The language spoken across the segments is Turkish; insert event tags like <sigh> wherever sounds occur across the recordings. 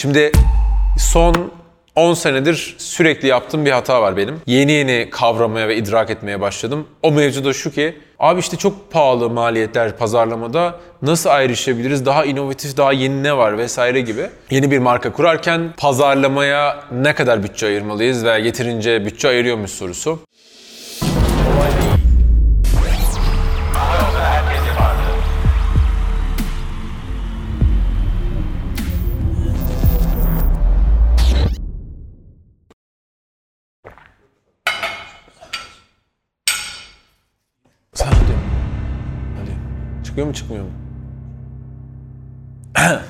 Şimdi son 10 senedir sürekli yaptığım bir hata var benim. Yeni yeni kavramaya ve idrak etmeye başladım. O mevzu da şu ki, abi işte çok pahalı maliyetler pazarlamada nasıl ayrışabiliriz, daha inovatif, daha yeni ne var vesaire gibi. Yeni bir marka kurarken pazarlamaya ne kadar bütçe ayırmalıyız ve yeterince bütçe ayırıyor muyuz sorusu. Çıkıyor mu çıkmıyor mu? <coughs>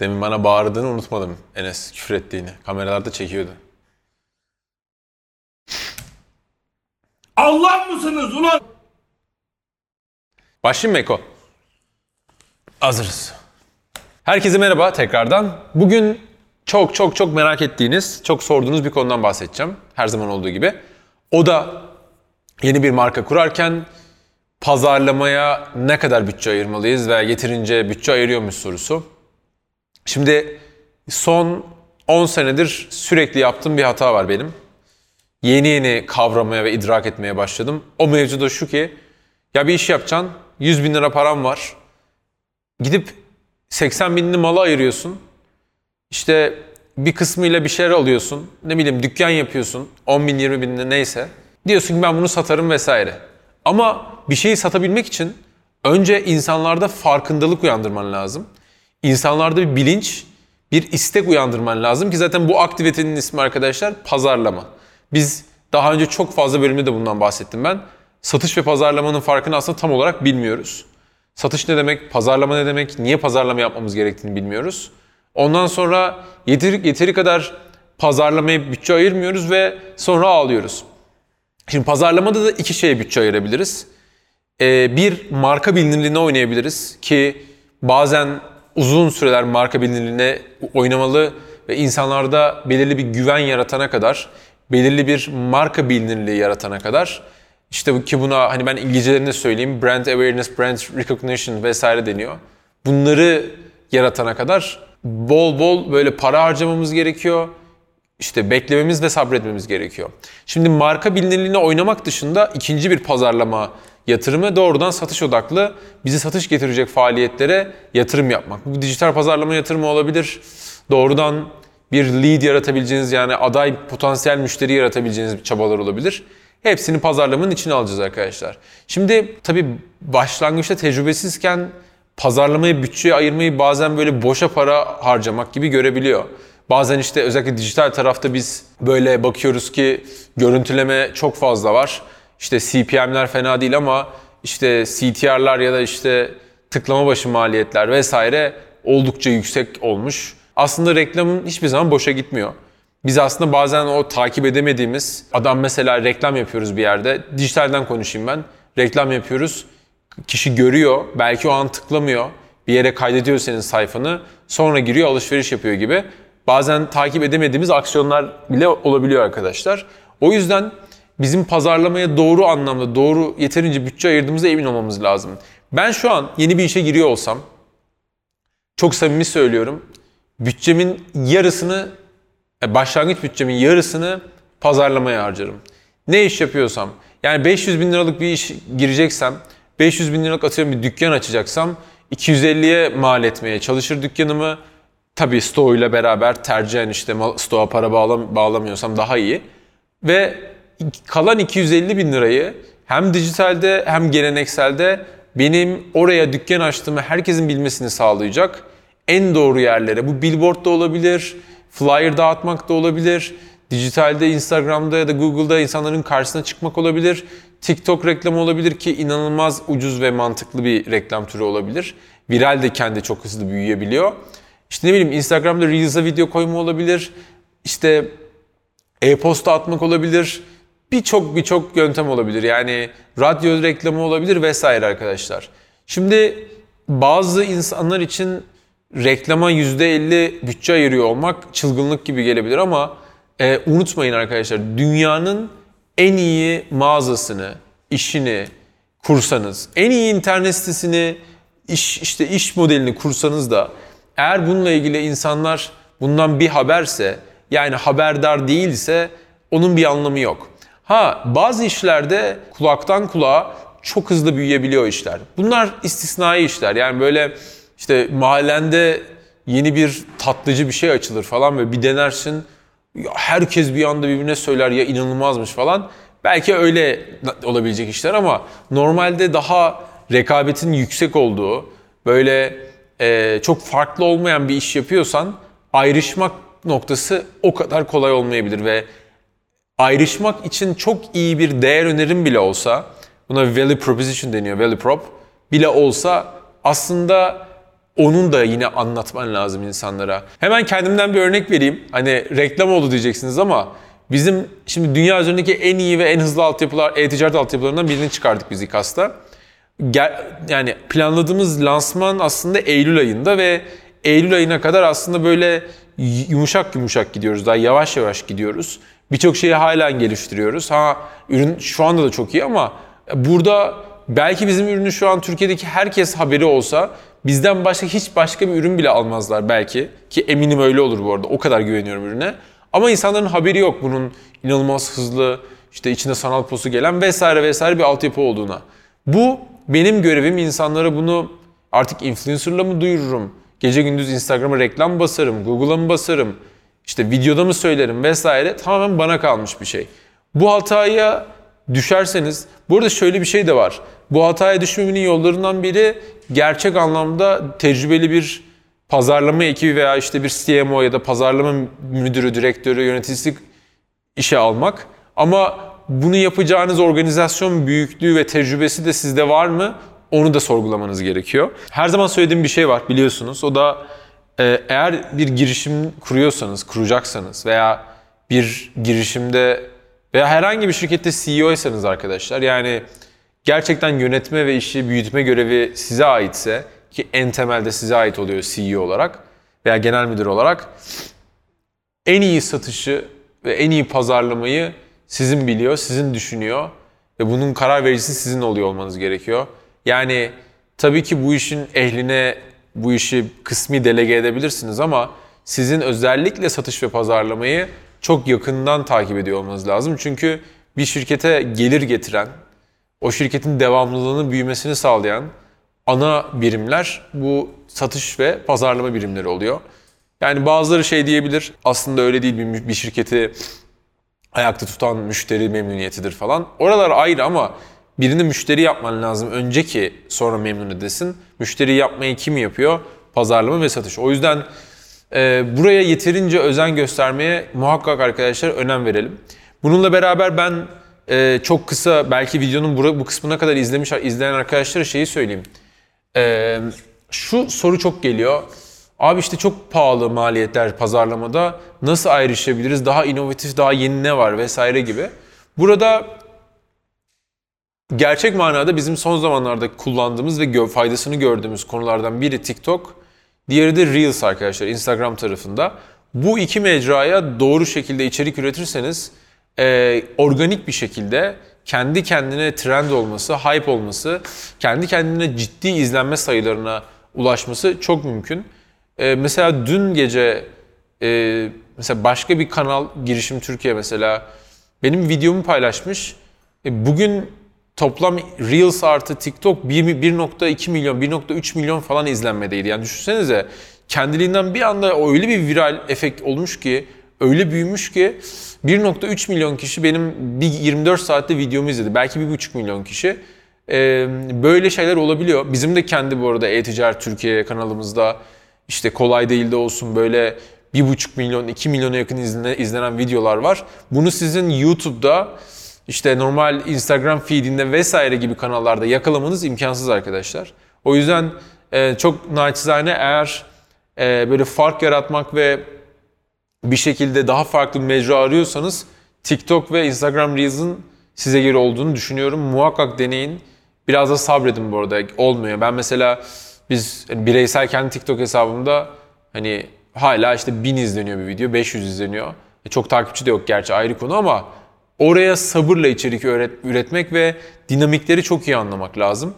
Demin bana bağırdığını unutmadım Enes küfür ettiğini. Kameralarda çekiyordu. <coughs> Allah mısınız ulan? Başlayayım mı Eko? Hazırız. Herkese merhaba tekrardan. Bugün çok çok çok merak ettiğiniz, çok sorduğunuz bir konudan bahsedeceğim. Her zaman olduğu gibi. O da yeni bir marka kurarken pazarlamaya ne kadar bütçe ayırmalıyız ve yeterince bütçe ayırıyor muyuz sorusu. Şimdi son 10 senedir sürekli yaptığım bir hata var benim. Yeni yeni kavramaya ve idrak etmeye başladım. O mevzu da şu ki, ya bir iş yapacaksın, 100 bin lira param var. Gidip 80 binini mala ayırıyorsun. İşte bir kısmıyla bir şeyler alıyorsun. Ne bileyim dükkan yapıyorsun. 10 bin 20 bin neyse. Diyorsun ki ben bunu satarım vesaire. Ama bir şeyi satabilmek için önce insanlarda farkındalık uyandırman lazım. İnsanlarda bir bilinç, bir istek uyandırman lazım ki zaten bu aktivitenin ismi arkadaşlar pazarlama. Biz daha önce çok fazla bölümde de bundan bahsettim ben. Satış ve pazarlamanın farkını aslında tam olarak bilmiyoruz. Satış ne demek, pazarlama ne demek, niye pazarlama yapmamız gerektiğini bilmiyoruz. Ondan sonra yeteri, yeteri kadar pazarlamaya bütçe ayırmıyoruz ve sonra ağlıyoruz. Şimdi pazarlamada da iki şeye bütçe ayırabiliriz. Ee, bir marka bilinirliğine oynayabiliriz ki bazen uzun süreler marka bilinirliğine oynamalı ve insanlarda belirli bir güven yaratana kadar, belirli bir marka bilinirliği yaratana kadar işte ki buna hani ben İngilizcelerini söyleyeyim brand awareness, brand recognition vesaire deniyor. Bunları yaratana kadar bol bol böyle para harcamamız gerekiyor. İşte beklememiz ve sabretmemiz gerekiyor. Şimdi marka bilinirliğine oynamak dışında ikinci bir pazarlama yatırımı doğrudan satış odaklı bizi satış getirecek faaliyetlere yatırım yapmak. Bu dijital pazarlama yatırımı olabilir. Doğrudan bir lead yaratabileceğiniz yani aday potansiyel müşteri yaratabileceğiniz çabalar olabilir. Hepsini pazarlamanın içine alacağız arkadaşlar. Şimdi tabii başlangıçta tecrübesizken pazarlamaya bütçeye ayırmayı bazen böyle boşa para harcamak gibi görebiliyor. Bazen işte özellikle dijital tarafta biz böyle bakıyoruz ki görüntüleme çok fazla var. İşte CPM'ler fena değil ama işte CTR'lar ya da işte tıklama başı maliyetler vesaire oldukça yüksek olmuş. Aslında reklamın hiçbir zaman boşa gitmiyor. Biz aslında bazen o takip edemediğimiz adam mesela reklam yapıyoruz bir yerde. Dijitalden konuşayım ben. Reklam yapıyoruz. Kişi görüyor. Belki o an tıklamıyor. Bir yere kaydediyor senin sayfanı. Sonra giriyor alışveriş yapıyor gibi. Bazen takip edemediğimiz aksiyonlar bile olabiliyor arkadaşlar. O yüzden bizim pazarlamaya doğru anlamda, doğru yeterince bütçe ayırdığımıza emin olmamız lazım. Ben şu an yeni bir işe giriyor olsam, çok samimi söylüyorum, bütçemin yarısını, e, başlangıç bütçemin yarısını pazarlamaya harcarım. Ne iş yapıyorsam, yani 500 bin liralık bir iş gireceksem, 500 bin liralık atıyorum bir dükkan açacaksam, 250'ye mal etmeye çalışır dükkanımı. Tabii Sto ile beraber tercihen işte Stoğa para bağlam bağlamıyorsam daha iyi. Ve kalan 250 bin lirayı hem dijitalde hem gelenekselde benim oraya dükkan açtığımı herkesin bilmesini sağlayacak en doğru yerlere. Bu billboard da olabilir, flyer dağıtmak da olabilir, dijitalde, Instagram'da ya da Google'da insanların karşısına çıkmak olabilir. TikTok reklamı olabilir ki inanılmaz ucuz ve mantıklı bir reklam türü olabilir. Viral de kendi çok hızlı büyüyebiliyor. İşte ne bileyim Instagram'da Reels'a video koyma olabilir. İşte e-posta atmak olabilir. Birçok birçok yöntem olabilir. Yani radyo reklamı olabilir vesaire arkadaşlar. Şimdi bazı insanlar için reklama %50 bütçe ayırıyor olmak çılgınlık gibi gelebilir ama e, unutmayın arkadaşlar dünyanın en iyi mağazasını, işini kursanız, en iyi internet sitesini iş işte iş modelini kursanız da eğer bununla ilgili insanlar bundan bir haberse yani haberdar değilse onun bir anlamı yok. Ha bazı işlerde kulaktan kulağa çok hızlı büyüyebiliyor işler. Bunlar istisnai işler. Yani böyle işte mahallende yeni bir tatlıcı bir şey açılır falan ve bir denersin. Herkes bir anda birbirine söyler ya inanılmazmış falan. Belki öyle olabilecek işler ama normalde daha rekabetin yüksek olduğu, böyle e, çok farklı olmayan bir iş yapıyorsan ayrışmak noktası o kadar kolay olmayabilir ve ayrışmak için çok iyi bir değer önerim bile olsa, buna value proposition deniyor, value prop, bile olsa aslında onun da yine anlatman lazım insanlara. Hemen kendimden bir örnek vereyim. Hani reklam oldu diyeceksiniz ama bizim şimdi dünya üzerindeki en iyi ve en hızlı altyapılar, e-ticaret altyapılarından birini çıkardık biz İKAS'ta. Yani planladığımız lansman aslında Eylül ayında ve Eylül ayına kadar aslında böyle yumuşak yumuşak gidiyoruz. Daha yavaş yavaş gidiyoruz. Birçok şeyi hala geliştiriyoruz. Ha ürün şu anda da çok iyi ama burada belki bizim ürünü şu an Türkiye'deki herkes haberi olsa bizden başka hiç başka bir ürün bile almazlar belki. Ki eminim öyle olur bu arada. O kadar güveniyorum ürüne. Ama insanların haberi yok bunun inanılmaz hızlı, işte içinde sanal posu gelen vesaire vesaire bir altyapı olduğuna. Bu benim görevim insanlara bunu artık influencer'la mı duyururum? Gece gündüz Instagram'a reklam basarım, Google'a mı basarım? işte videoda mı söylerim vesaire tamamen bana kalmış bir şey. Bu hataya düşerseniz, bu arada şöyle bir şey de var. Bu hataya düşmemenin yollarından biri gerçek anlamda tecrübeli bir pazarlama ekibi veya işte bir CMO ya da pazarlama müdürü, direktörü, yöneticisi işe almak. Ama bunu yapacağınız organizasyon büyüklüğü ve tecrübesi de sizde var mı? Onu da sorgulamanız gerekiyor. Her zaman söylediğim bir şey var biliyorsunuz. O da e, eğer bir girişim kuruyorsanız, kuracaksanız veya bir girişimde veya herhangi bir şirkette CEO'ysanız arkadaşlar yani gerçekten yönetme ve işi büyütme görevi size aitse ki en temelde size ait oluyor CEO olarak veya genel müdür olarak en iyi satışı ve en iyi pazarlamayı sizin biliyor, sizin düşünüyor ve bunun karar vericisi sizin oluyor olmanız gerekiyor. Yani tabii ki bu işin ehline bu işi kısmi delege edebilirsiniz ama sizin özellikle satış ve pazarlamayı çok yakından takip ediyor olmanız lazım. Çünkü bir şirkete gelir getiren, o şirketin devamlılığını büyümesini sağlayan ana birimler bu satış ve pazarlama birimleri oluyor. Yani bazıları şey diyebilir, aslında öyle değil bir şirketi ayakta tutan müşteri memnuniyetidir falan. Oralar ayrı ama birini müşteri yapman lazım önce ki sonra memnun edesin. Müşteri yapmayı kim yapıyor? Pazarlama ve satış. O yüzden e, buraya yeterince özen göstermeye muhakkak arkadaşlar önem verelim. Bununla beraber ben e, çok kısa belki videonun bu, bu kısmına kadar izlemiş izleyen arkadaşlara şeyi söyleyeyim. E, şu soru çok geliyor. Abi işte çok pahalı maliyetler pazarlamada nasıl ayrışabiliriz? Daha inovatif, daha yeni ne var vesaire gibi. Burada gerçek manada bizim son zamanlarda kullandığımız ve faydasını gördüğümüz konulardan biri TikTok, diğeri de Reels arkadaşlar Instagram tarafında. Bu iki mecraya doğru şekilde içerik üretirseniz e, organik bir şekilde kendi kendine trend olması, hype olması, kendi kendine ciddi izlenme sayılarına ulaşması çok mümkün. E, mesela dün gece e, mesela başka bir kanal girişim Türkiye mesela benim videomu paylaşmış. E, bugün toplam Reels artı TikTok 1.2 milyon, 1.3 milyon falan izlenmedeydi. Yani düşünsenize kendiliğinden bir anda öyle bir viral efekt olmuş ki, öyle büyümüş ki 1.3 milyon kişi benim bir 24 saatte videomu izledi. Belki 1.5 milyon kişi. Ee, böyle şeyler olabiliyor. Bizim de kendi bu arada e-ticaret Türkiye kanalımızda işte kolay değil de olsun böyle 1.5 milyon, 2 milyona yakın izlenen videolar var. Bunu sizin YouTube'da işte normal Instagram feedinde vesaire gibi kanallarda yakalamanız imkansız arkadaşlar. O yüzden e, çok naçizane eğer e, böyle fark yaratmak ve bir şekilde daha farklı bir mecra arıyorsanız TikTok ve Instagram Reels'ın size göre olduğunu düşünüyorum. Muhakkak deneyin. Biraz da sabredin bu arada. Olmuyor. Ben mesela biz yani bireysel kendi TikTok hesabımda hani hala işte 1000 izleniyor bir video, 500 izleniyor. E, çok takipçi de yok gerçi ayrı konu ama Oraya sabırla içerik üret, üretmek ve dinamikleri çok iyi anlamak lazım.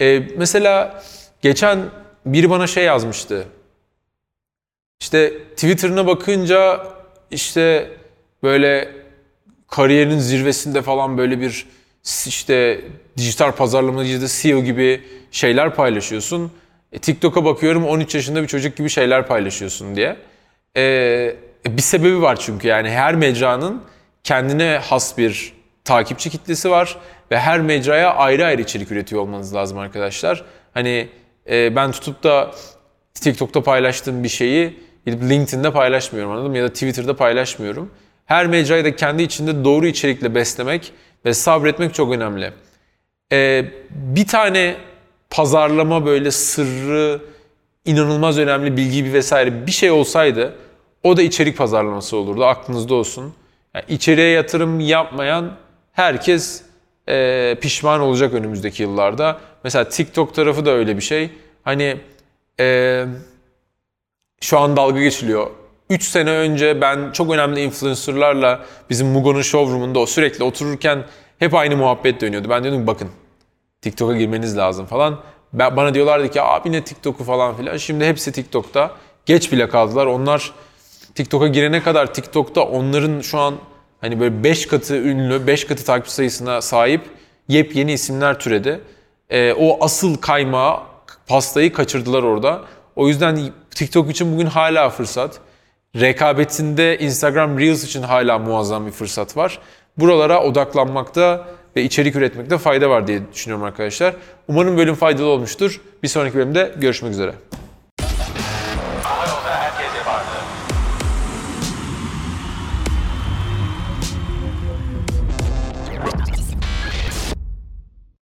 Ee, mesela geçen biri bana şey yazmıştı. İşte Twitter'ına bakınca işte böyle kariyerin zirvesinde falan böyle bir işte dijital pazarlamacıda CEO gibi şeyler paylaşıyorsun. E, TikTok'a bakıyorum 13 yaşında bir çocuk gibi şeyler paylaşıyorsun diye. E, bir sebebi var çünkü yani her mecranın kendine has bir takipçi kitlesi var ve her mecraya ayrı ayrı içerik üretiyor olmanız lazım arkadaşlar. Hani e, ben tutup da TikTok'ta paylaştığım bir şeyi LinkedIn'de paylaşmıyorum anladın mı? Ya da Twitter'da paylaşmıyorum. Her mecrayı da kendi içinde doğru içerikle beslemek ve sabretmek çok önemli. Ee, bir tane pazarlama böyle sırrı, inanılmaz önemli bilgi bir vesaire bir şey olsaydı o da içerik pazarlaması olurdu. Aklınızda olsun. Yani içeriye yatırım yapmayan herkes e, pişman olacak önümüzdeki yıllarda. Mesela TikTok tarafı da öyle bir şey. Hani e, şu an dalga geçiliyor. 3 sene önce ben çok önemli influencerlarla bizim Mugo'nun showroom'unda o sürekli otururken hep aynı muhabbet dönüyordu. Ben diyordum bakın TikTok'a girmeniz lazım falan. Ben, bana diyorlardı ki abi ne TikTok'u falan filan. Şimdi hepsi TikTok'ta. Geç bile kaldılar. Onlar TikTok'a girene kadar TikTok'ta onların şu an hani böyle 5 katı ünlü, 5 katı takipçi sayısına sahip yepyeni isimler türedi. Ee, o asıl kaymağı, pastayı kaçırdılar orada. O yüzden TikTok için bugün hala fırsat. Rekabetinde Instagram Reels için hala muazzam bir fırsat var. Buralara odaklanmakta ve içerik üretmekte fayda var diye düşünüyorum arkadaşlar. Umarım bölüm faydalı olmuştur. Bir sonraki bölümde görüşmek üzere.